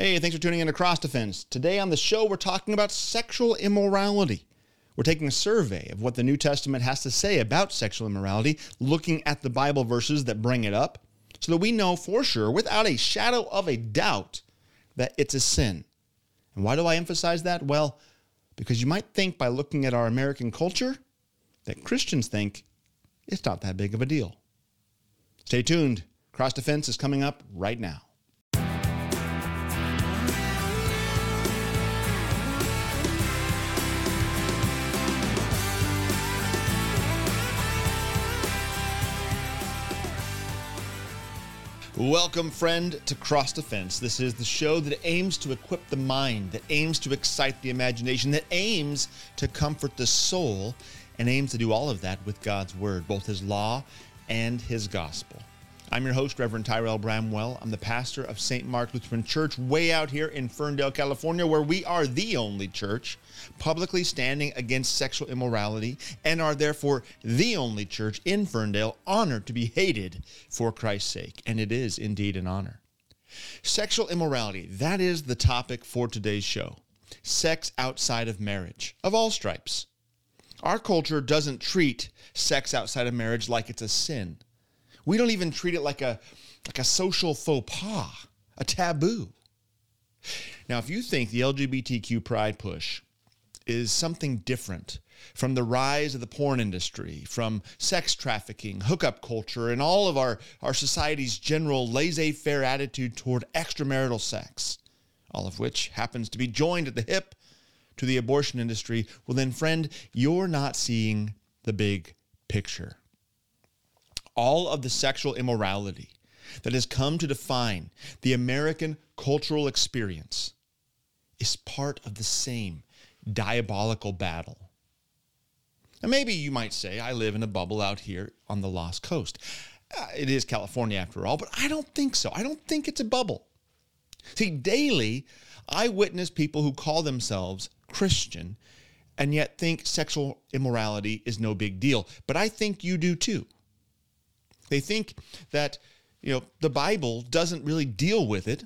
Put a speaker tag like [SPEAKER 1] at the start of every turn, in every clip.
[SPEAKER 1] Hey, thanks for tuning in to Cross Defense. Today on the show, we're talking about sexual immorality. We're taking a survey of what the New Testament has to say about sexual immorality, looking at the Bible verses that bring it up, so that we know for sure, without a shadow of a doubt, that it's a sin. And why do I emphasize that? Well, because you might think by looking at our American culture that Christians think it's not that big of a deal. Stay tuned. Cross Defense is coming up right now. Welcome, friend, to Cross Defense. This is the show that aims to equip the mind, that aims to excite the imagination, that aims to comfort the soul, and aims to do all of that with God's Word, both His law and His gospel. I'm your host, Reverend Tyrel Bramwell. I'm the pastor of St. Mark Lutheran Church, way out here in Ferndale, California, where we are the only church publicly standing against sexual immorality and are therefore the only church in Ferndale honored to be hated for Christ's sake. And it is indeed an honor. Sexual immorality, that is the topic for today's show. Sex outside of marriage, of all stripes. Our culture doesn't treat sex outside of marriage like it's a sin. We don't even treat it like a like a social faux pas, a taboo. Now, if you think the LGBTQ pride push is something different from the rise of the porn industry, from sex trafficking, hookup culture, and all of our, our society's general laissez faire attitude toward extramarital sex, all of which happens to be joined at the hip to the abortion industry, well, then, friend, you're not seeing the big picture all of the sexual immorality that has come to define the American cultural experience is part of the same diabolical battle. Now, maybe you might say, I live in a bubble out here on the Lost Coast. Uh, it is California after all, but I don't think so. I don't think it's a bubble. See, daily, I witness people who call themselves Christian and yet think sexual immorality is no big deal. But I think you do too. They think that, you know, the Bible doesn't really deal with it,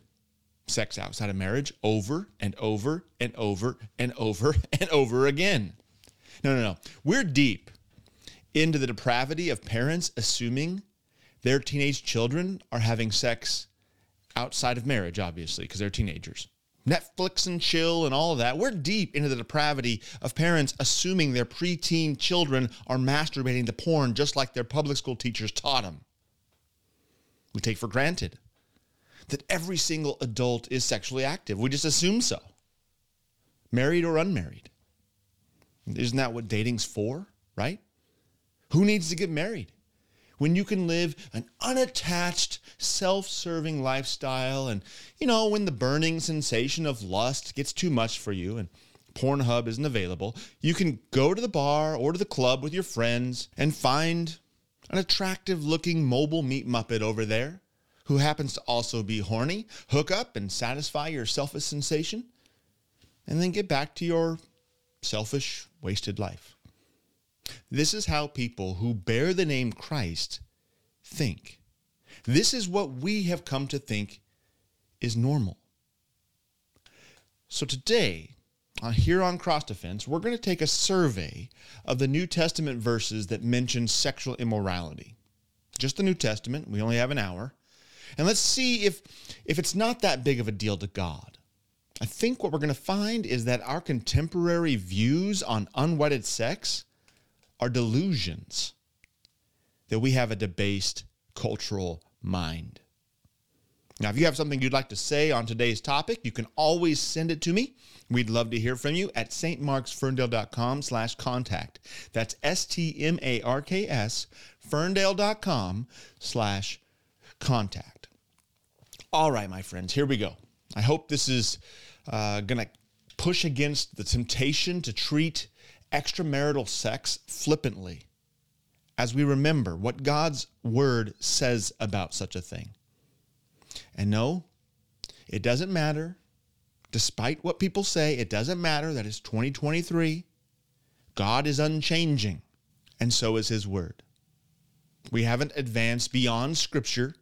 [SPEAKER 1] sex outside of marriage, over and over and over and over and over again. No, no, no. We're deep into the depravity of parents assuming their teenage children are having sex outside of marriage, obviously, because they're teenagers. Netflix and chill and all of that. We're deep into the depravity of parents assuming their preteen children are masturbating to porn just like their public school teachers taught them. We take for granted that every single adult is sexually active. We just assume so, married or unmarried. Isn't that what dating's for, right? Who needs to get married? When you can live an unattached, self serving lifestyle, and, you know, when the burning sensation of lust gets too much for you and Pornhub isn't available, you can go to the bar or to the club with your friends and find an attractive looking mobile meat muppet over there who happens to also be horny, hook up and satisfy your selfish sensation, and then get back to your selfish, wasted life. This is how people who bear the name Christ think. This is what we have come to think is normal. So today, uh, here on Cross Defense, we're going to take a survey of the New Testament verses that mention sexual immorality. Just the New Testament. We only have an hour. And let's see if, if it's not that big of a deal to God. I think what we're going to find is that our contemporary views on unwedded sex are delusions that we have a debased cultural mind. Now, if you have something you'd like to say on today's topic, you can always send it to me. We'd love to hear from you at stmarksferndale.com slash contact. That's S-T-M-A-R-K-S ferndale.com slash contact. All right, my friends, here we go. I hope this is uh, going to push against the temptation to treat extramarital sex flippantly as we remember what God's word says about such a thing. And no, it doesn't matter. Despite what people say, it doesn't matter that it's 2023. God is unchanging, and so is his word. We haven't advanced beyond scripture.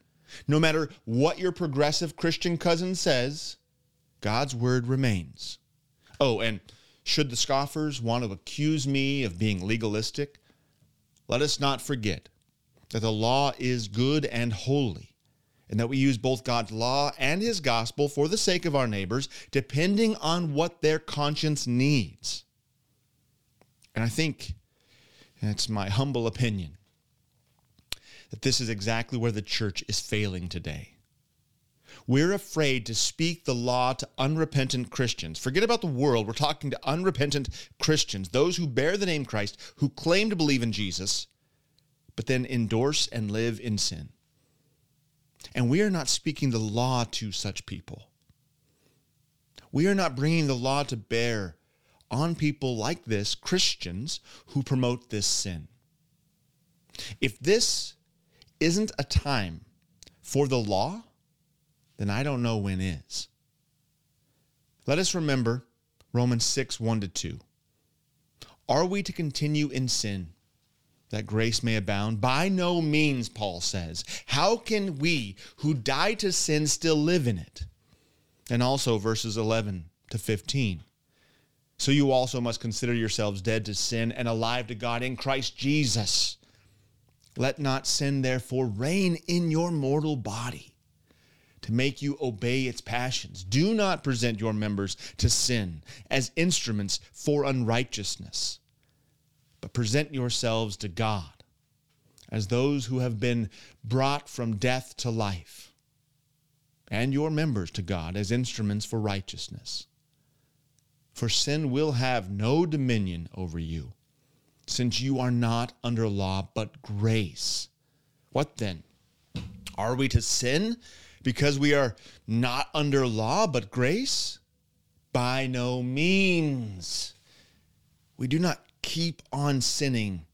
[SPEAKER 1] No matter what your progressive Christian cousin says, God's word remains. Oh, and should the scoffers want to accuse me of being legalistic, let us not forget that the law is good and holy, and that we use both God's law and his gospel for the sake of our neighbors, depending on what their conscience needs. And I think, and it's my humble opinion, that this is exactly where the church is failing today. We're afraid to speak the law to unrepentant Christians. Forget about the world. We're talking to unrepentant Christians, those who bear the name Christ, who claim to believe in Jesus, but then endorse and live in sin. And we are not speaking the law to such people. We are not bringing the law to bear on people like this, Christians, who promote this sin. If this isn't a time for the law, then I don't know when is. Let us remember Romans 6 1 to 2. Are we to continue in sin that grace may abound? By no means, Paul says. How can we who died to sin still live in it? And also verses 11 to 15. So you also must consider yourselves dead to sin and alive to God in Christ Jesus. Let not sin, therefore, reign in your mortal body to make you obey its passions. Do not present your members to sin as instruments for unrighteousness, but present yourselves to God as those who have been brought from death to life, and your members to God as instruments for righteousness. For sin will have no dominion over you since you are not under law, but grace. What then? Are we to sin because we are not under law, but grace? By no means. We do not keep on sinning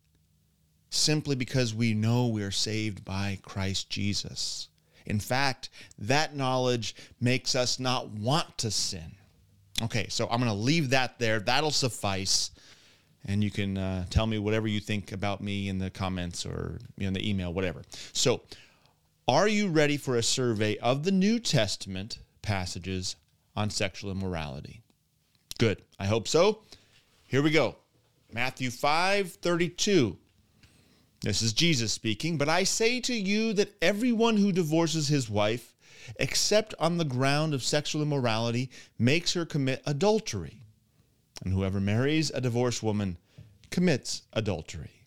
[SPEAKER 1] simply because we know we are saved by Christ Jesus. In fact, that knowledge makes us not want to sin. Okay, so I'm going to leave that there. That'll suffice and you can uh, tell me whatever you think about me in the comments or in the email, whatever. So, are you ready for a survey of the New Testament passages on sexual immorality? Good. I hope so. Here we go. Matthew 5 32. This is Jesus speaking. But I say to you that everyone who divorces his wife, except on the ground of sexual immorality, makes her commit adultery and whoever marries a divorced woman commits adultery.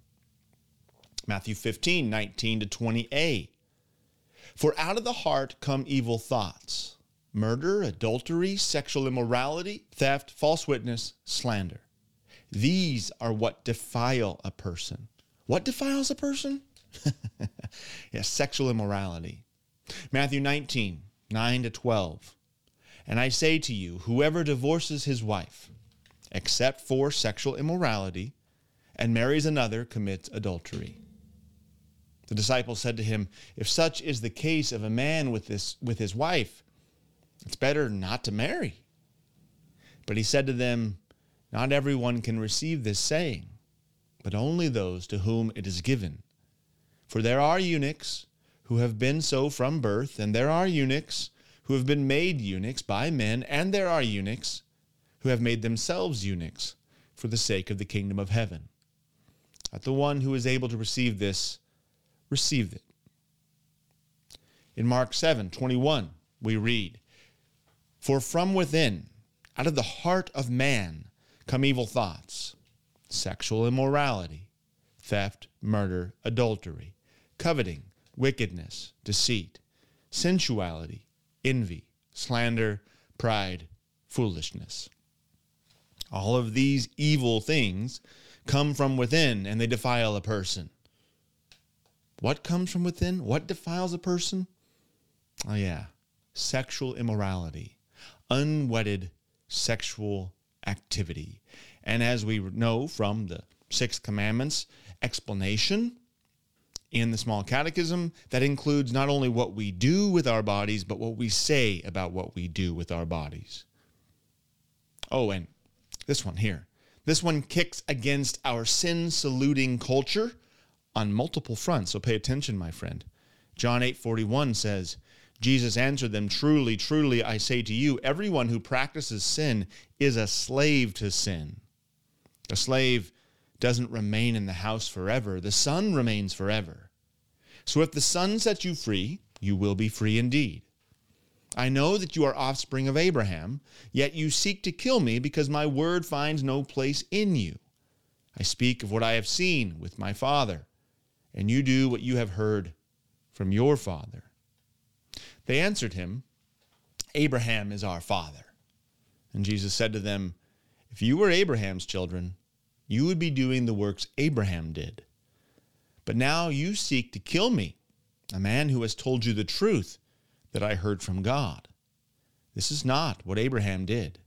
[SPEAKER 1] Matthew 15, 19 to 20a. For out of the heart come evil thoughts murder, adultery, sexual immorality, theft, false witness, slander. These are what defile a person. What defiles a person? yes, sexual immorality. Matthew 19, 9 to 12. And I say to you, whoever divorces his wife, except for sexual immorality, and marries another, commits adultery. The disciples said to him, If such is the case of a man with, this, with his wife, it's better not to marry. But he said to them, Not everyone can receive this saying, but only those to whom it is given. For there are eunuchs who have been so from birth, and there are eunuchs who have been made eunuchs by men, and there are eunuchs who have made themselves eunuchs for the sake of the kingdom of heaven. Let the one who is able to receive this receive it. In Mark 7 21, we read, For from within, out of the heart of man, come evil thoughts, sexual immorality, theft, murder, adultery, coveting, wickedness, deceit, sensuality, envy, slander, pride, foolishness. All of these evil things come from within and they defile a person. What comes from within? What defiles a person? Oh, yeah, sexual immorality, unwedded sexual activity. And as we know from the Six Commandments explanation in the Small Catechism, that includes not only what we do with our bodies, but what we say about what we do with our bodies. Oh, and this one here. This one kicks against our sin saluting culture on multiple fronts. So pay attention, my friend. John 8:41 says, Jesus answered them, Truly, truly, I say to you, everyone who practices sin is a slave to sin. A slave doesn't remain in the house forever, the son remains forever. So if the son sets you free, you will be free indeed. I know that you are offspring of Abraham, yet you seek to kill me because my word finds no place in you. I speak of what I have seen with my father, and you do what you have heard from your father. They answered him, Abraham is our father. And Jesus said to them, If you were Abraham's children, you would be doing the works Abraham did. But now you seek to kill me, a man who has told you the truth that I heard from God. This is not what Abraham did.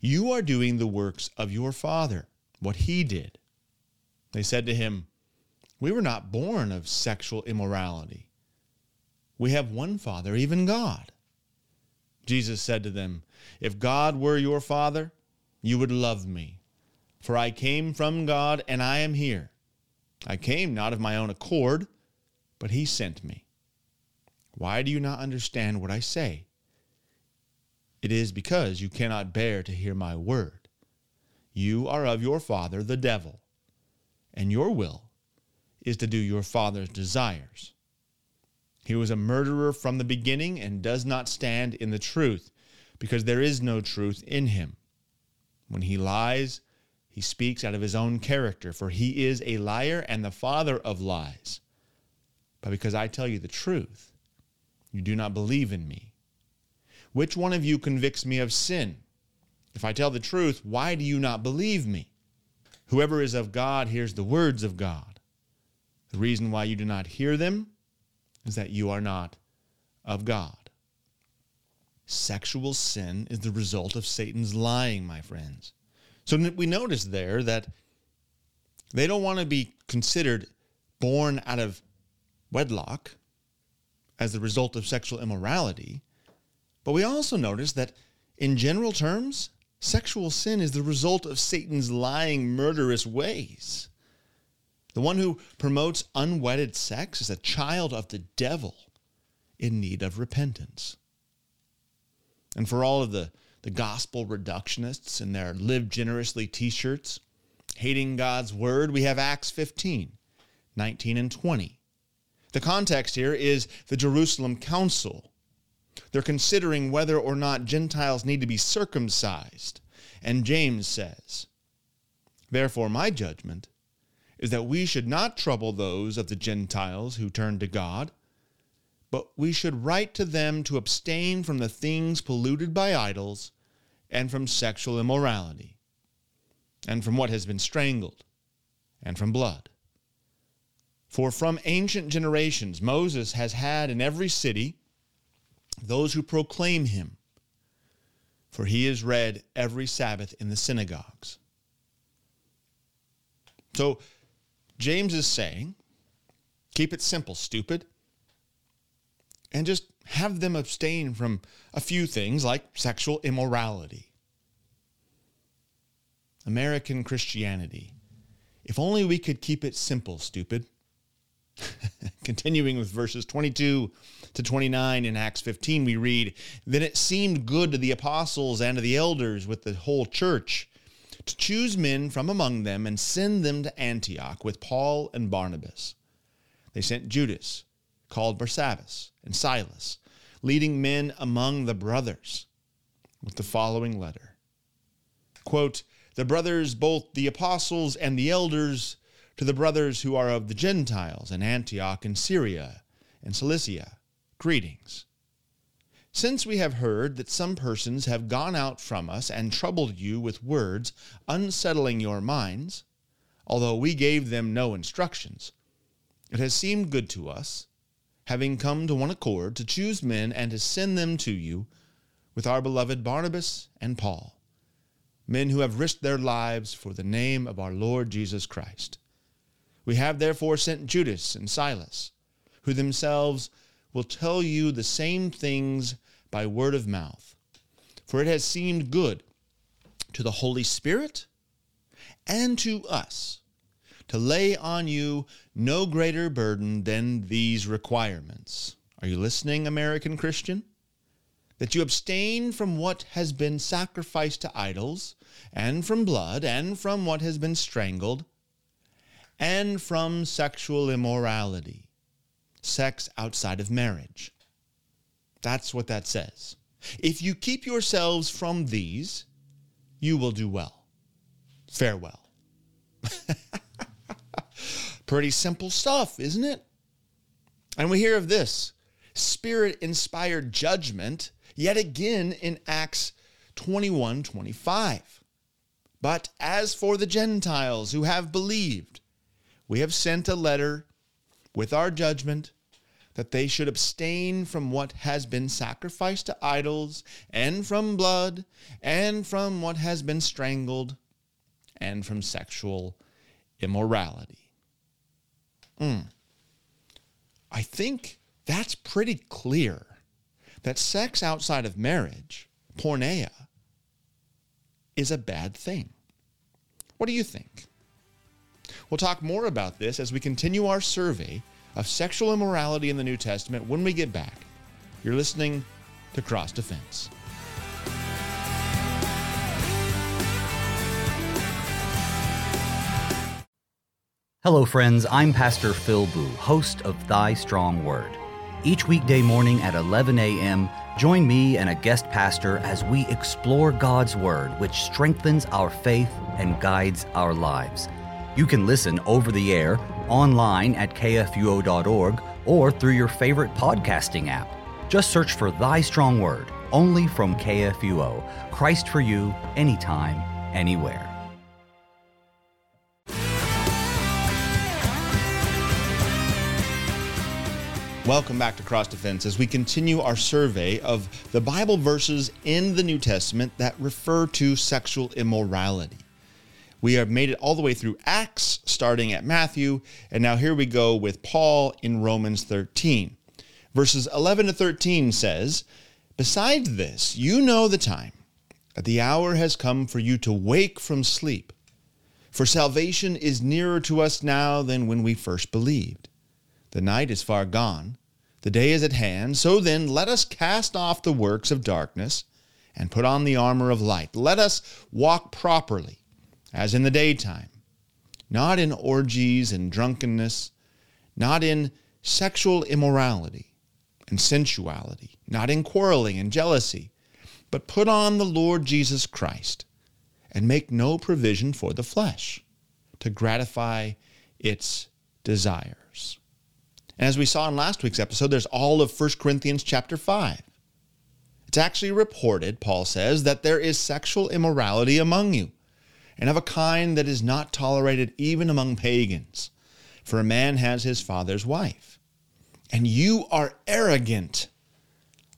[SPEAKER 1] You are doing the works of your father, what he did. They said to him, We were not born of sexual immorality. We have one Father, even God. Jesus said to them, If God were your Father, you would love me for I came from God, and I am here. I came not of my own accord, but he sent me. Why do you not understand what I say? It is because you cannot bear to hear my word. You are of your father, the devil, and your will is to do your father's desires. He was a murderer from the beginning and does not stand in the truth, because there is no truth in him. When he lies, he speaks out of his own character, for he is a liar and the father of lies. But because I tell you the truth, you do not believe in me. Which one of you convicts me of sin? If I tell the truth, why do you not believe me? Whoever is of God hears the words of God. The reason why you do not hear them is that you are not of God. Sexual sin is the result of Satan's lying, my friends. So we notice there that they don't want to be considered born out of wedlock as the result of sexual immorality. But we also notice that in general terms, sexual sin is the result of Satan's lying, murderous ways. The one who promotes unwedded sex is a child of the devil in need of repentance. And for all of the the gospel reductionists in their live generously t shirts. Hating God's word, we have Acts 15, 19 and 20. The context here is the Jerusalem Council. They're considering whether or not Gentiles need to be circumcised. And James says, Therefore, my judgment is that we should not trouble those of the Gentiles who turn to God but we should write to them to abstain from the things polluted by idols and from sexual immorality and from what has been strangled and from blood. For from ancient generations Moses has had in every city those who proclaim him, for he is read every Sabbath in the synagogues. So James is saying, keep it simple, stupid and just have them abstain from a few things like sexual immorality. American Christianity. If only we could keep it simple, stupid. Continuing with verses 22 to 29 in Acts 15, we read Then it seemed good to the apostles and to the elders with the whole church to choose men from among them and send them to Antioch with Paul and Barnabas. They sent Judas called Barsabbas and Silas, leading men among the brothers, with the following letter Quote, The brothers, both the apostles and the elders, to the brothers who are of the Gentiles in Antioch and Syria and Cilicia, greetings. Since we have heard that some persons have gone out from us and troubled you with words, unsettling your minds, although we gave them no instructions, it has seemed good to us having come to one accord, to choose men and to send them to you with our beloved Barnabas and Paul, men who have risked their lives for the name of our Lord Jesus Christ. We have therefore sent Judas and Silas, who themselves will tell you the same things by word of mouth. For it has seemed good to the Holy Spirit and to us to lay on you no greater burden than these requirements Are you listening, American Christian? That you abstain from what has been sacrificed to idols, and from blood, and from what has been strangled, and from sexual immorality, sex outside of marriage. That's what that says. If you keep yourselves from these, you will do well. Farewell. Pretty simple stuff, isn't it? And we hear of this spirit inspired judgment yet again in Acts 21 25. But as for the Gentiles who have believed, we have sent a letter with our judgment that they should abstain from what has been sacrificed to idols, and from blood, and from what has been strangled, and from sexual immorality. Mm. I think that's pretty clear that sex outside of marriage, porneia, is a bad thing. What do you think? We'll talk more about this as we continue our survey of sexual immorality in the New Testament when we get back. You're listening to Cross Defense.
[SPEAKER 2] Hello, friends. I'm Pastor Phil Booe, host of Thy Strong Word. Each weekday morning at 11 a.m., join me and a guest pastor as we explore God's Word, which strengthens our faith and guides our lives. You can listen over the air, online at kfuo.org, or through your favorite podcasting app. Just search for Thy Strong Word, only from KFUO. Christ for you, anytime, anywhere.
[SPEAKER 1] Welcome back to Cross Defense as we continue our survey of the Bible verses in the New Testament that refer to sexual immorality. We have made it all the way through Acts, starting at Matthew, and now here we go with Paul in Romans 13. Verses 11 to 13 says, Besides this, you know the time, that the hour has come for you to wake from sleep. For salvation is nearer to us now than when we first believed. The night is far gone, the day is at hand. So then, let us cast off the works of darkness and put on the armor of light. Let us walk properly, as in the daytime, not in orgies and drunkenness, not in sexual immorality and sensuality, not in quarreling and jealousy, but put on the Lord Jesus Christ and make no provision for the flesh to gratify its desires. And as we saw in last week's episode, there's all of 1 Corinthians chapter 5. It's actually reported, Paul says, that there is sexual immorality among you, and of a kind that is not tolerated even among pagans. For a man has his father's wife. And you are arrogant.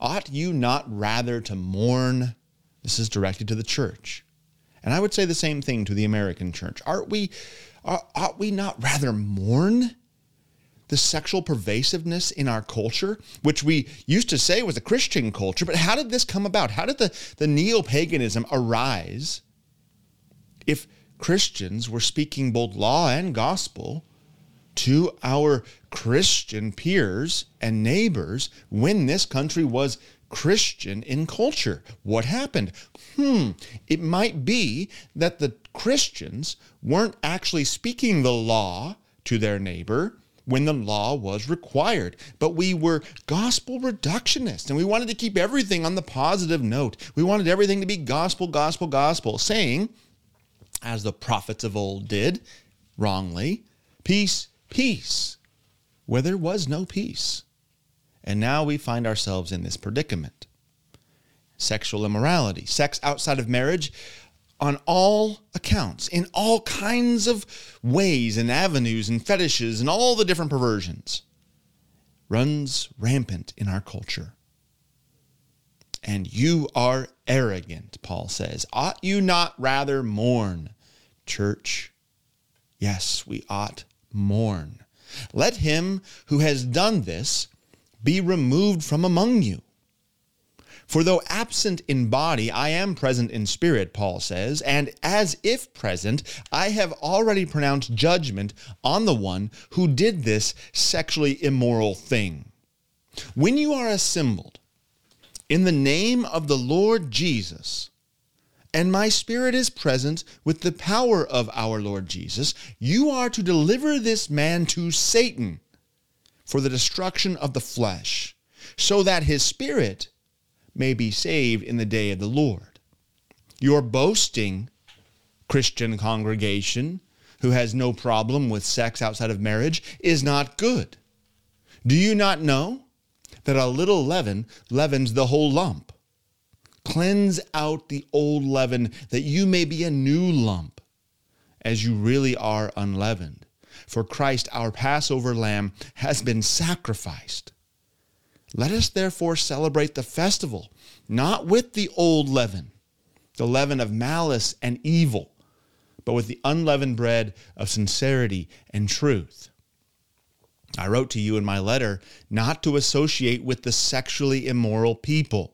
[SPEAKER 1] Ought you not rather to mourn? This is directed to the church. And I would say the same thing to the American church. Aren't we, uh, ought we not rather mourn? the sexual pervasiveness in our culture, which we used to say was a Christian culture. But how did this come about? How did the, the neo paganism arise if Christians were speaking both law and gospel to our Christian peers and neighbors when this country was Christian in culture? What happened? Hmm, it might be that the Christians weren't actually speaking the law to their neighbor when the law was required. But we were gospel reductionists and we wanted to keep everything on the positive note. We wanted everything to be gospel, gospel, gospel, saying, as the prophets of old did, wrongly, peace, peace, where there was no peace. And now we find ourselves in this predicament. Sexual immorality, sex outside of marriage on all accounts, in all kinds of ways and avenues and fetishes and all the different perversions, runs rampant in our culture. And you are arrogant, Paul says. Ought you not rather mourn, church? Yes, we ought mourn. Let him who has done this be removed from among you. For though absent in body, I am present in spirit, Paul says, and as if present, I have already pronounced judgment on the one who did this sexually immoral thing. When you are assembled in the name of the Lord Jesus, and my spirit is present with the power of our Lord Jesus, you are to deliver this man to Satan for the destruction of the flesh, so that his spirit may be saved in the day of the Lord. Your boasting, Christian congregation, who has no problem with sex outside of marriage, is not good. Do you not know that a little leaven leavens the whole lump? Cleanse out the old leaven, that you may be a new lump, as you really are unleavened. For Christ, our Passover lamb, has been sacrificed. Let us therefore celebrate the festival, not with the old leaven, the leaven of malice and evil, but with the unleavened bread of sincerity and truth. I wrote to you in my letter not to associate with the sexually immoral people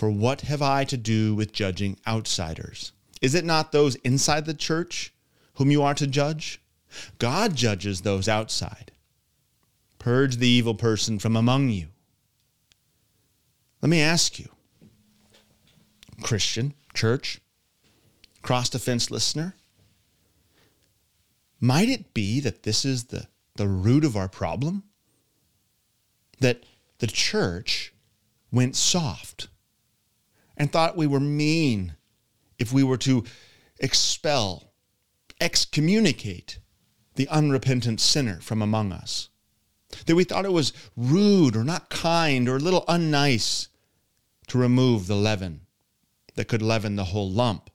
[SPEAKER 1] for what have I to do with judging outsiders? Is it not those inside the church whom you are to judge? God judges those outside. Purge the evil person from among you. Let me ask you, Christian, church, cross defense listener, might it be that this is the, the root of our problem? That the church went soft and thought we were mean if we were to expel, excommunicate the unrepentant sinner from among us. That we thought it was rude or not kind or a little unnice to remove the leaven that could leaven the whole lump.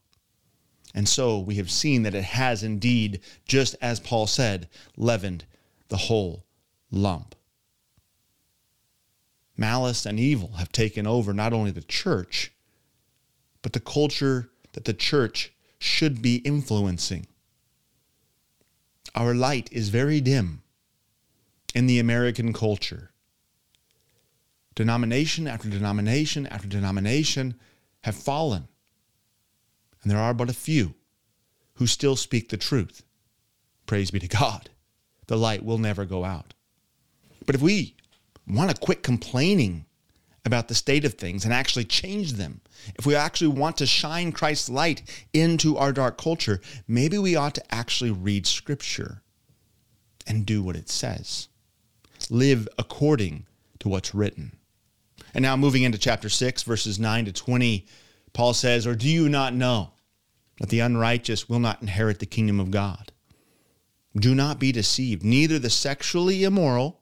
[SPEAKER 1] And so we have seen that it has indeed, just as Paul said, leavened the whole lump. Malice and evil have taken over not only the church, but the culture that the church should be influencing. Our light is very dim in the American culture. Denomination after denomination after denomination have fallen, and there are but a few who still speak the truth. Praise be to God. The light will never go out. But if we want to quit complaining about the state of things and actually change them, if we actually want to shine Christ's light into our dark culture, maybe we ought to actually read Scripture and do what it says. Live according to what's written. And now, moving into chapter 6, verses 9 to 20, Paul says, Or do you not know that the unrighteous will not inherit the kingdom of God? Do not be deceived. Neither the sexually immoral,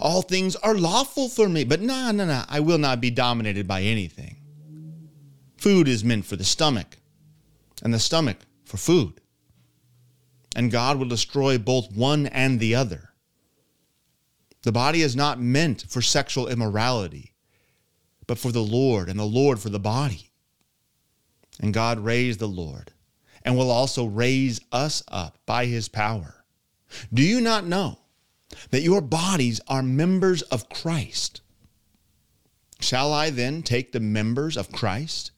[SPEAKER 1] All things are lawful for me, but no, no, no, I will not be dominated by anything. Food is meant for the stomach, and the stomach for food. And God will destroy both one and the other. The body is not meant for sexual immorality, but for the Lord, and the Lord for the body. And God raised the Lord, and will also raise us up by his power. Do you not know? That your bodies are members of Christ. Shall I then take the members of Christ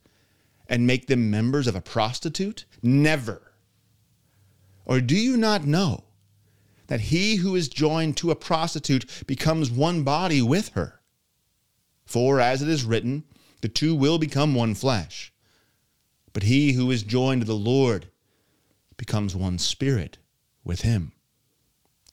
[SPEAKER 1] and make them members of a prostitute? Never. Or do you not know that he who is joined to a prostitute becomes one body with her? For as it is written, the two will become one flesh. But he who is joined to the Lord becomes one spirit with him.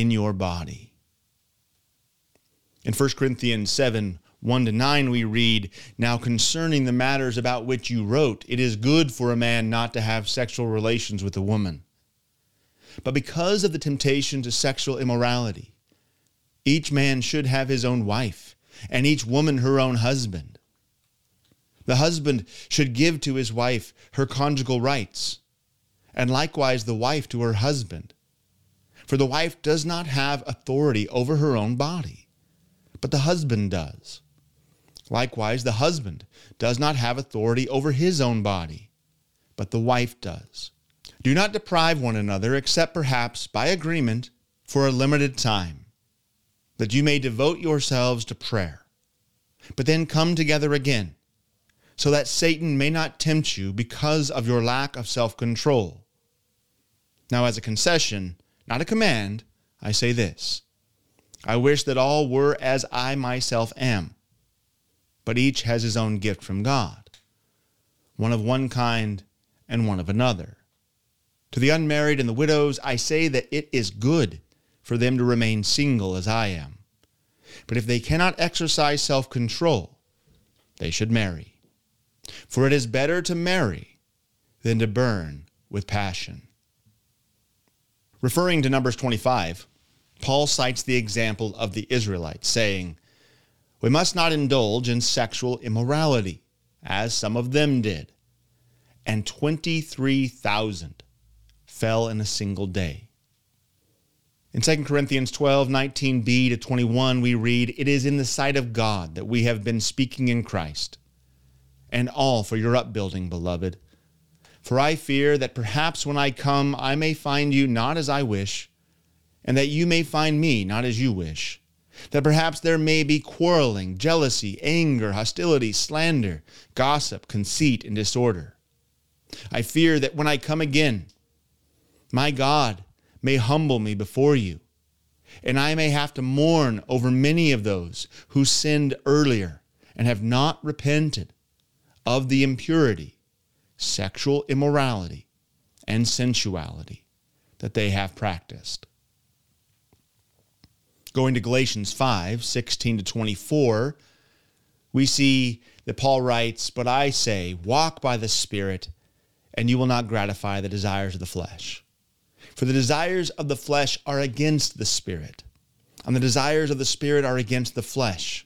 [SPEAKER 1] in your body. In 1 Corinthians 7 1 to 9, we read, Now concerning the matters about which you wrote, it is good for a man not to have sexual relations with a woman. But because of the temptation to sexual immorality, each man should have his own wife, and each woman her own husband. The husband should give to his wife her conjugal rights, and likewise the wife to her husband. For the wife does not have authority over her own body, but the husband does. Likewise, the husband does not have authority over his own body, but the wife does. Do not deprive one another, except perhaps by agreement for a limited time, that you may devote yourselves to prayer. But then come together again, so that Satan may not tempt you because of your lack of self control. Now, as a concession, not a command, I say this I wish that all were as I myself am but each has his own gift from God, one of one kind and one of another. To the unmarried and the widows, I say that it is good for them to remain single as I am. But if they cannot exercise self control, they should marry. For it is better to marry than to burn with passion. Referring to Numbers 25, Paul cites the example of the Israelites, saying, we must not indulge in sexual immorality, as some of them did. And 23,000 fell in a single day. In 2 Corinthians 12, 19b to 21, we read, It is in the sight of God that we have been speaking in Christ, and all for your upbuilding, beloved. For I fear that perhaps when I come, I may find you not as I wish, and that you may find me not as you wish that perhaps there may be quarreling, jealousy, anger, hostility, slander, gossip, conceit, and disorder. I fear that when I come again, my God may humble me before you, and I may have to mourn over many of those who sinned earlier and have not repented of the impurity, sexual immorality, and sensuality that they have practiced. Going to Galatians 5 16 to 24, we see that Paul writes, But I say, walk by the Spirit, and you will not gratify the desires of the flesh. For the desires of the flesh are against the Spirit, and the desires of the Spirit are against the flesh.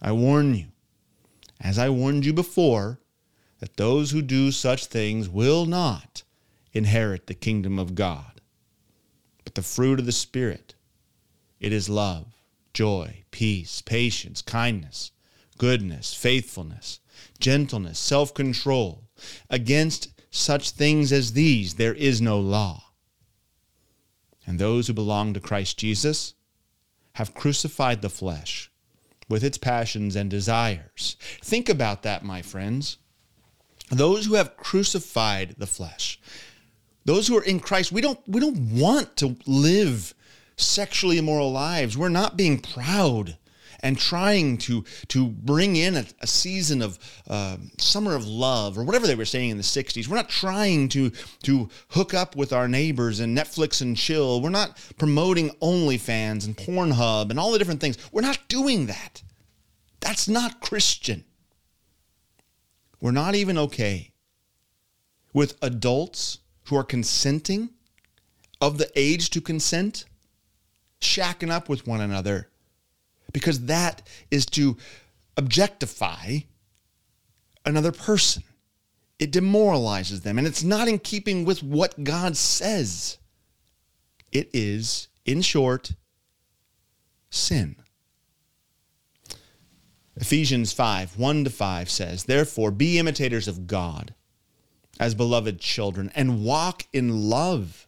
[SPEAKER 1] I warn you, as I warned you before, that those who do such things will not inherit the kingdom of God but the fruit of the Spirit. It is love, joy, peace, patience, kindness, goodness, faithfulness, gentleness, self control. Against such things as these there is no law. And those who belong to Christ Jesus have crucified the flesh with its passions and desires. Think about that, my friends. Those who have crucified the flesh, those who are in Christ, we don't we don't want to live sexually immoral lives. We're not being proud and trying to to bring in a, a season of uh, summer of love or whatever they were saying in the 60s we're not trying to to hook up with our neighbors and netflix and chill. We're not promoting onlyfans and pornhub and all the different things. We're not doing that. That's not christian. We're not even okay with adults who are consenting of the age to consent, shacking up with one another because that is to objectify another person. It demoralizes them, and it's not in keeping with what God says. It is, in short, sin. Ephesians 5 1 to 5 says, Therefore, be imitators of God as beloved children, and walk in love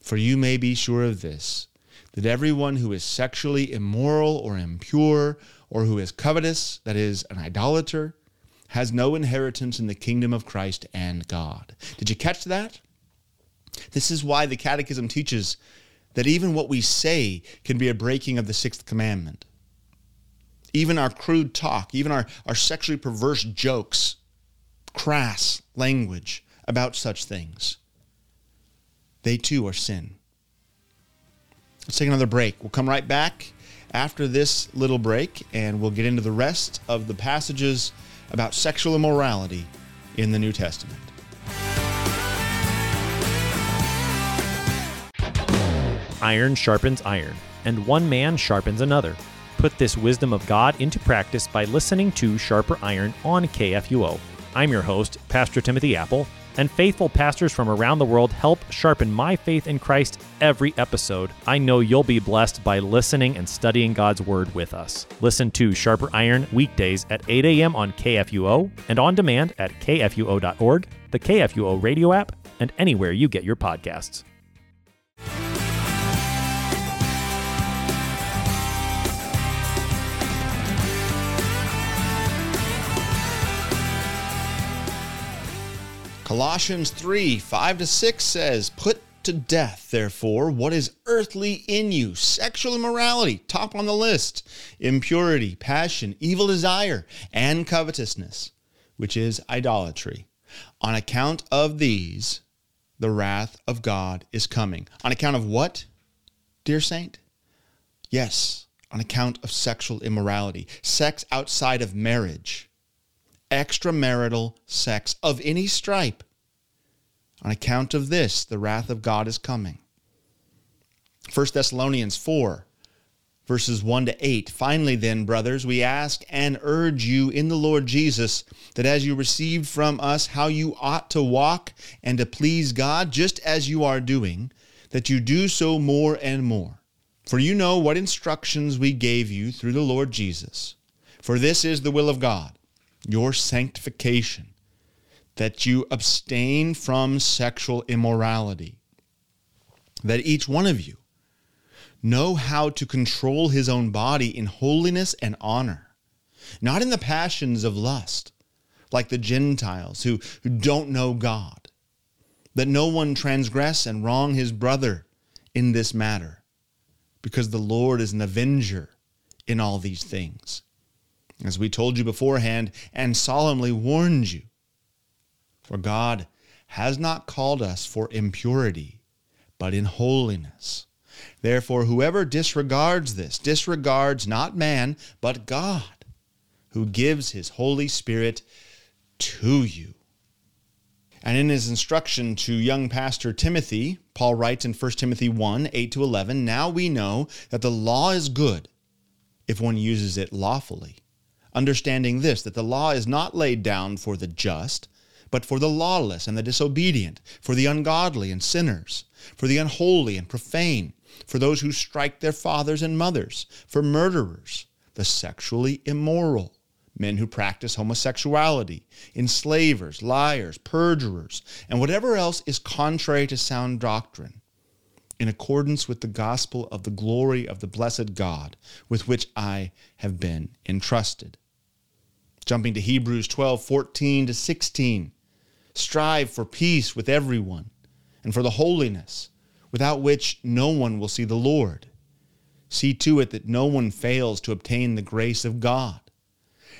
[SPEAKER 1] For you may be sure of this that everyone who is sexually immoral or impure, or who is covetous, that is, an idolater, has no inheritance in the kingdom of Christ and God. Did you catch that? This is why the Catechism teaches that even what we say can be a breaking of the sixth commandment. Even our crude talk, even our, our sexually perverse jokes, crass language about such things they too are sin. Let's take another break. We'll come right back after this little break and we'll get into the rest of the passages about sexual immorality in the New Testament.
[SPEAKER 3] Iron sharpens iron, and one man sharpens another. Put this wisdom of God into practice by listening to Sharper Iron on KFUO. I'm your host, Pastor Timothy Appel, and faithful pastors from around the world help sharpen my faith in Christ every episode. I know you'll be blessed by listening and studying God's Word with us. Listen to Sharper Iron weekdays at 8 a.m. on KFUO and on demand at kfuo.org, the KFUO radio app, and anywhere you get your podcasts.
[SPEAKER 1] Colossians 3 5 to 6 says, Put to death, therefore, what is earthly in you sexual immorality, top on the list, impurity, passion, evil desire, and covetousness, which is idolatry. On account of these, the wrath of God is coming. On account of what, dear saint? Yes, on account of sexual immorality, sex outside of marriage extramarital sex of any stripe. On account of this, the wrath of God is coming. 1 Thessalonians 4, verses 1 to 8. Finally, then, brothers, we ask and urge you in the Lord Jesus that as you received from us how you ought to walk and to please God, just as you are doing, that you do so more and more. For you know what instructions we gave you through the Lord Jesus. For this is the will of God your sanctification, that you abstain from sexual immorality, that each one of you know how to control his own body in holiness and honor, not in the passions of lust, like the Gentiles who, who don't know God, that no one transgress and wrong his brother in this matter, because the Lord is an avenger in all these things as we told you beforehand and solemnly warned you. For God has not called us for impurity, but in holiness. Therefore, whoever disregards this disregards not man, but God, who gives his Holy Spirit to you. And in his instruction to young pastor Timothy, Paul writes in 1 Timothy 1 8 to 11, Now we know that the law is good if one uses it lawfully understanding this that the law is not laid down for the just, but for the lawless and the disobedient, for the ungodly and sinners, for the unholy and profane, for those who strike their fathers and mothers, for murderers, the sexually immoral, men who practice homosexuality, enslavers, liars, perjurers, and whatever else is contrary to sound doctrine, in accordance with the gospel of the glory of the blessed God with which I have been entrusted. Jumping to Hebrews 12, 14 to 16. Strive for peace with everyone and for the holiness, without which no one will see the Lord. See to it that no one fails to obtain the grace of God,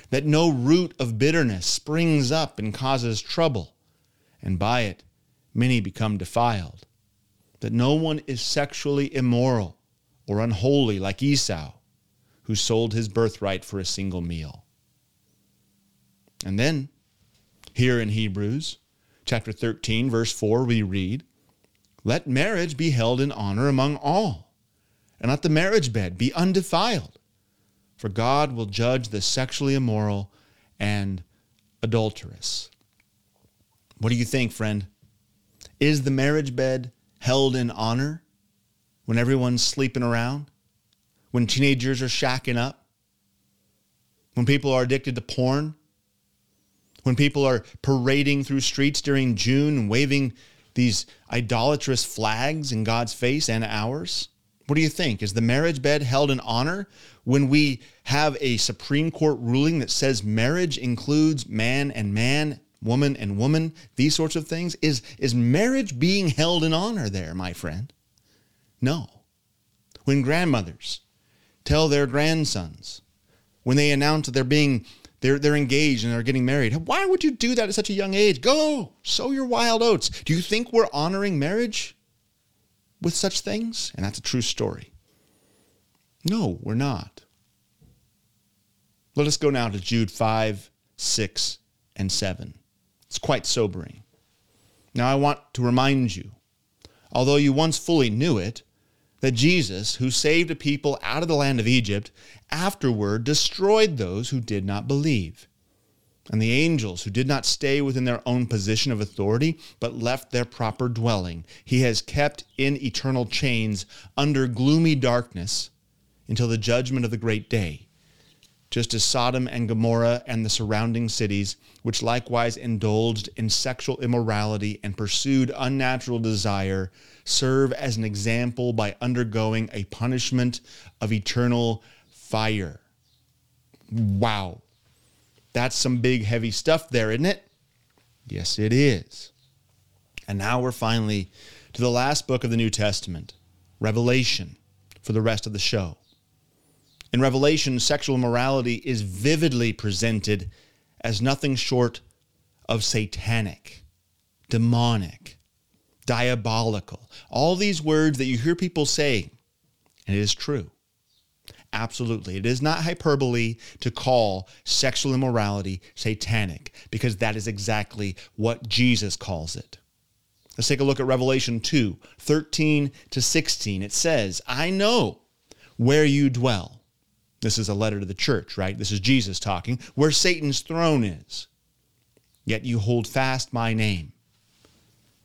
[SPEAKER 1] that no root of bitterness springs up and causes trouble, and by it many become defiled, that no one is sexually immoral or unholy like Esau, who sold his birthright for a single meal. And then, here in Hebrews chapter 13, verse 4, we read, Let marriage be held in honor among all, and let the marriage bed be undefiled, for God will judge the sexually immoral and adulterous. What do you think, friend? Is the marriage bed held in honor when everyone's sleeping around? When teenagers are shacking up? When people are addicted to porn? When people are parading through streets during June and waving these idolatrous flags in God's face and ours? What do you think? Is the marriage bed held in honor when we have a Supreme Court ruling that says marriage includes man and man woman and woman, these sorts of things? Is, is marriage being held in honor there, my friend? No. When grandmothers tell their grandsons, when they announce that they're being they're, they're engaged and they're getting married. Why would you do that at such a young age? Go, sow your wild oats. Do you think we're honoring marriage with such things? And that's a true story. No, we're not. Let us go now to Jude 5, 6, and 7. It's quite sobering. Now, I want to remind you, although you once fully knew it, that Jesus, who saved a people out of the land of Egypt, afterward destroyed those who did not believe. And the angels who did not stay within their own position of authority, but left their proper dwelling, he has kept in eternal chains under gloomy darkness until the judgment of the great day just as Sodom and Gomorrah and the surrounding cities, which likewise indulged in sexual immorality and pursued unnatural desire, serve as an example by undergoing a punishment of eternal fire. Wow. That's some big, heavy stuff there, isn't it? Yes, it is. And now we're finally to the last book of the New Testament, Revelation, for the rest of the show. In Revelation, sexual immorality is vividly presented as nothing short of satanic, demonic, diabolical. All these words that you hear people say, and it is true. Absolutely. It is not hyperbole to call sexual immorality satanic because that is exactly what Jesus calls it. Let's take a look at Revelation 2 13 to 16. It says, I know where you dwell this is a letter to the church, right? This is Jesus talking, where Satan's throne is. Yet you hold fast my name.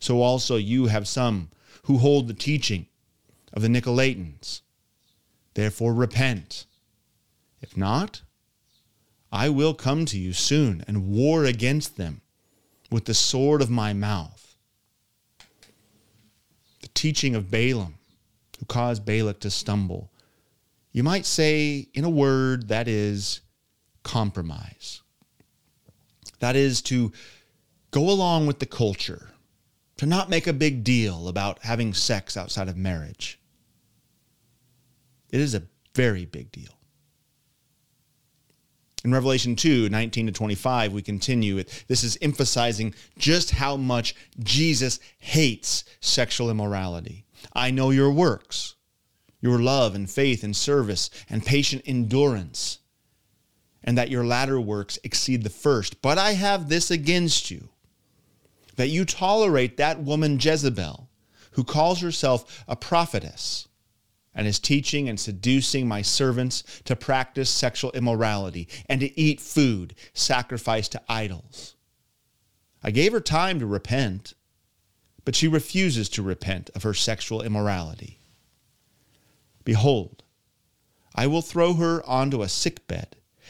[SPEAKER 1] So also you have some who hold the teaching of the Nicolaitans. Therefore repent. If not, I will come to you soon and war against them with the sword of my mouth. The teaching of Balaam, who caused Balak to stumble, you might say, in a word, that is compromise. That is to go along with the culture, to not make a big deal about having sex outside of marriage. It is a very big deal. In Revelation 2 19 to 25, we continue. This is emphasizing just how much Jesus hates sexual immorality. I know your works your love and faith and service and patient endurance, and that your latter works exceed the first. But I have this against you that you tolerate that woman Jezebel, who calls herself a prophetess and is teaching and seducing my servants to practice sexual immorality and to eat food sacrificed to idols. I gave her time to repent, but she refuses to repent of her sexual immorality. Behold, I will throw her onto a sick bed,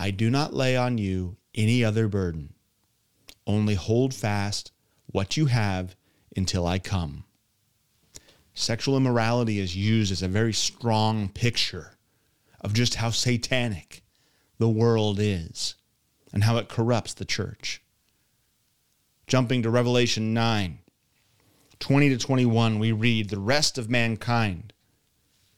[SPEAKER 1] I do not lay on you any other burden. Only hold fast what you have until I come. Sexual immorality is used as a very strong picture of just how satanic the world is and how it corrupts the church. Jumping to Revelation 9, 20 to 21, we read, The rest of mankind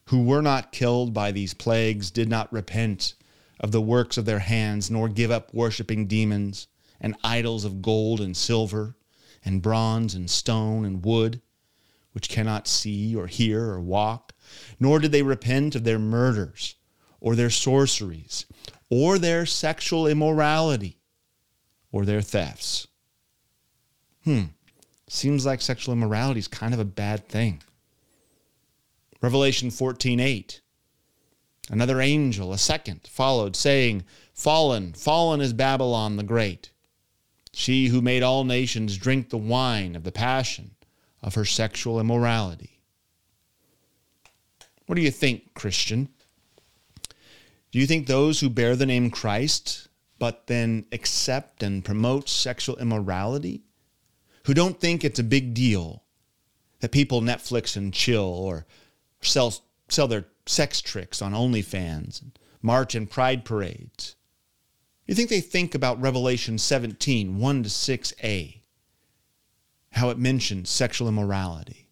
[SPEAKER 1] who were not killed by these plagues did not repent of the works of their hands, nor give up worshiping demons and idols of gold and silver and bronze and stone and wood, which cannot see or hear or walk, nor did they repent of their murders or their sorceries or their sexual immorality or their thefts. Hmm, seems like sexual immorality is kind of a bad thing. Revelation 14:8. Another angel, a second, followed, saying, Fallen, fallen is Babylon the Great, she who made all nations drink the wine of the passion of her sexual immorality. What do you think, Christian? Do you think those who bear the name Christ, but then accept and promote sexual immorality, who don't think it's a big deal that people Netflix and chill or sell sell their sex tricks on OnlyFans and march in pride parades. You think they think about Revelation 17, 1 to 6a, how it mentions sexual immorality.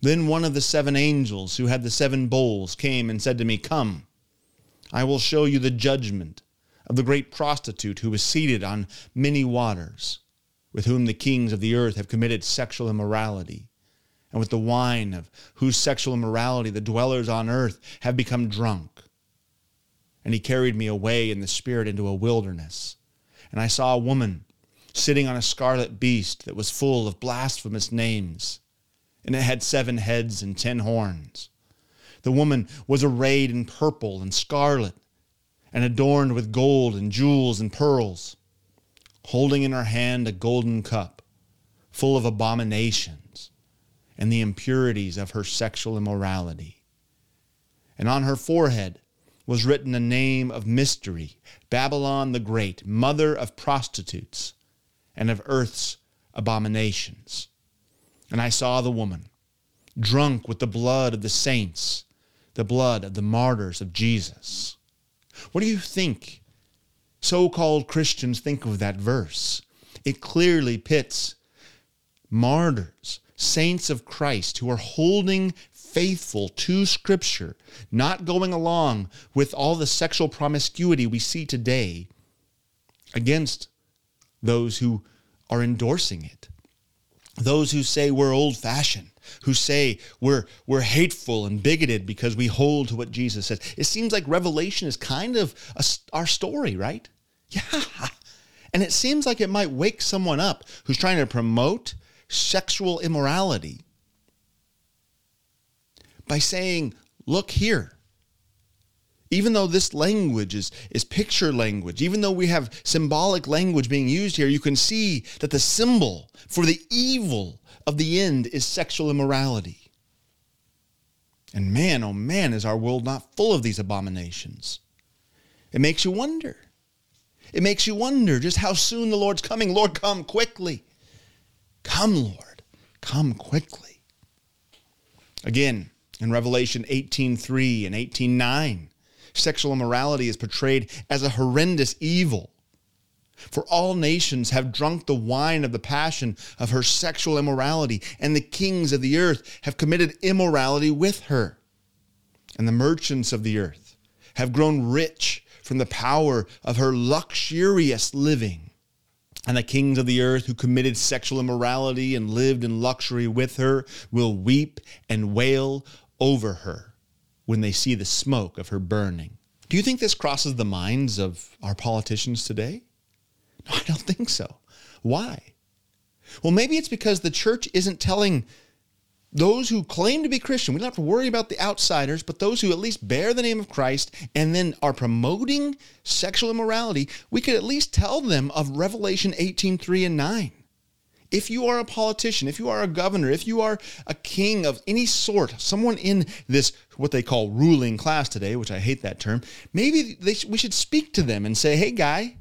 [SPEAKER 1] Then one of the seven angels who had the seven bowls came and said to me, Come, I will show you the judgment of the great prostitute who is seated on many waters, with whom the kings of the earth have committed sexual immorality and with the wine of whose sexual immorality the dwellers on earth have become drunk. And he carried me away in the spirit into a wilderness. And I saw a woman sitting on a scarlet beast that was full of blasphemous names, and it had seven heads and ten horns. The woman was arrayed in purple and scarlet, and adorned with gold and jewels and pearls, holding in her hand a golden cup full of abominations and the impurities of her sexual immorality. And on her forehead was written a name of mystery Babylon the Great, mother of prostitutes and of earth's abominations. And I saw the woman, drunk with the blood of the saints, the blood of the martyrs of Jesus. What do you think so called Christians think of that verse? It clearly pits martyrs saints of Christ who are holding faithful to Scripture, not going along with all the sexual promiscuity we see today against those who are endorsing it. Those who say we're old fashioned, who say we're, we're hateful and bigoted because we hold to what Jesus says. It seems like Revelation is kind of a, our story, right? Yeah. And it seems like it might wake someone up who's trying to promote sexual immorality by saying, look here. Even though this language is, is picture language, even though we have symbolic language being used here, you can see that the symbol for the evil of the end is sexual immorality. And man, oh man, is our world not full of these abominations. It makes you wonder. It makes you wonder just how soon the Lord's coming. Lord, come quickly. Come, Lord, come quickly. Again, in Revelation 18:3 and 18:9, sexual immorality is portrayed as a horrendous evil. For all nations have drunk the wine of the passion of her sexual immorality, and the kings of the earth have committed immorality with her. And the merchants of the earth have grown rich from the power of her luxurious living. And the kings of the earth who committed sexual immorality and lived in luxury with her will weep and wail over her, when they see the smoke of her burning. Do you think this crosses the minds of our politicians today? No, I don't think so. Why? Well, maybe it's because the church isn't telling those who claim to be Christian, we don't have to worry about the outsiders, but those who at least bear the name of Christ and then are promoting sexual immorality, we could at least tell them of Revelation 18 3 and 9. If you are a politician, if you are a governor, if you are a king of any sort, someone in this, what they call ruling class today, which I hate that term, maybe they, we should speak to them and say, hey, guy,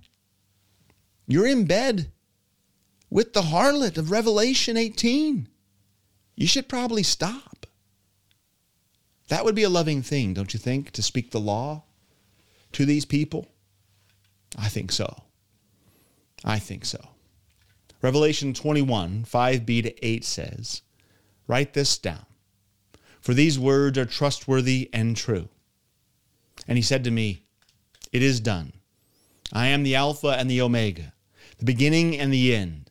[SPEAKER 1] you're in bed with the harlot of Revelation 18 you should probably stop. That would be a loving thing, don't you think, to speak the law to these people? I think so. I think so. Revelation 21, 5b to 8 says, Write this down, for these words are trustworthy and true. And he said to me, It is done. I am the Alpha and the Omega, the beginning and the end.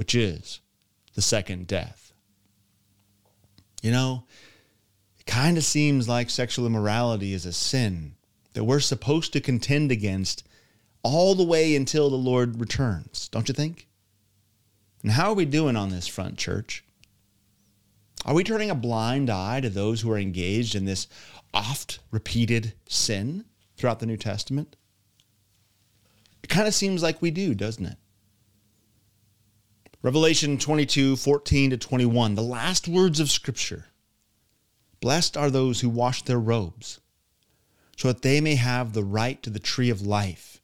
[SPEAKER 1] which is the second death. You know, it kind of seems like sexual immorality is a sin that we're supposed to contend against all the way until the Lord returns, don't you think? And how are we doing on this front, church? Are we turning a blind eye to those who are engaged in this oft repeated sin throughout the New Testament? It kind of seems like we do, doesn't it? Revelation 22, 14 to 21, the last words of Scripture. Blessed are those who wash their robes, so that they may have the right to the tree of life,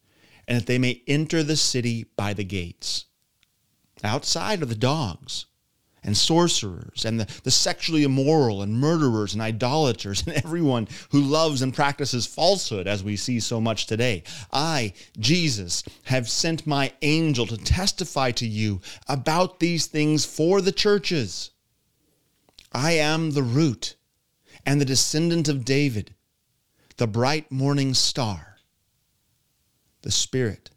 [SPEAKER 1] and that they may enter the city by the gates. Outside are the dogs and sorcerers and the, the sexually immoral and murderers and idolaters and everyone who loves and practices falsehood, as we see so much today. I, Jesus, have sent my angel to testify to you about these things for the churches. I am the root and the descendant of David, the bright morning star. The Spirit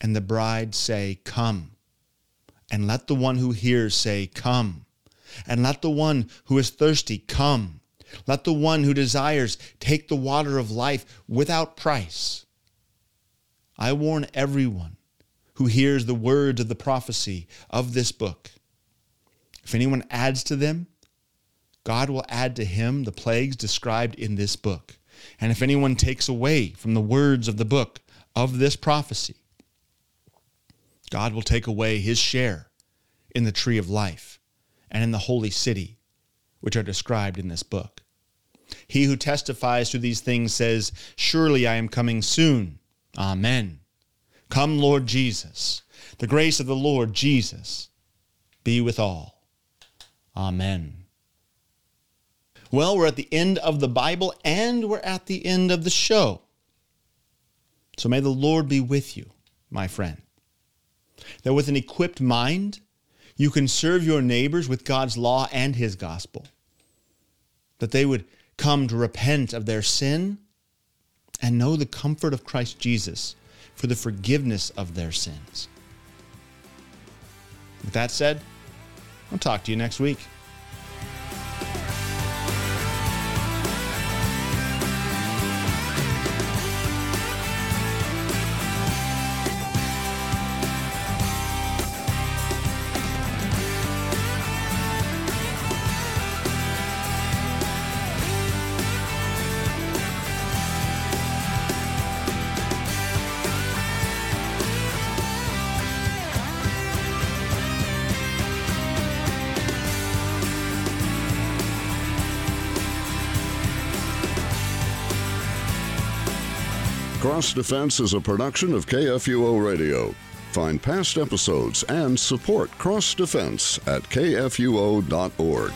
[SPEAKER 1] and the bride say, Come. And let the one who hears say, Come. And let the one who is thirsty come. Let the one who desires take the water of life without price. I warn everyone who hears the words of the prophecy of this book. If anyone adds to them, God will add to him the plagues described in this book. And if anyone takes away from the words of the book of this prophecy, God will take away his share in the tree of life and in the holy city, which are described in this book. He who testifies to these things says, Surely I am coming soon. Amen. Come, Lord Jesus. The grace of the Lord Jesus be with all. Amen. Well, we're at the end of the Bible and we're at the end of the show. So may the Lord be with you, my friend that with an equipped mind, you can serve your neighbors with God's law and his gospel. That they would come to repent of their sin and know the comfort of Christ Jesus for the forgiveness of their sins. With that said, I'll talk to you next week.
[SPEAKER 4] Cross Defense is a production of KFUO Radio. Find past episodes and support Cross Defense at kfuo.org.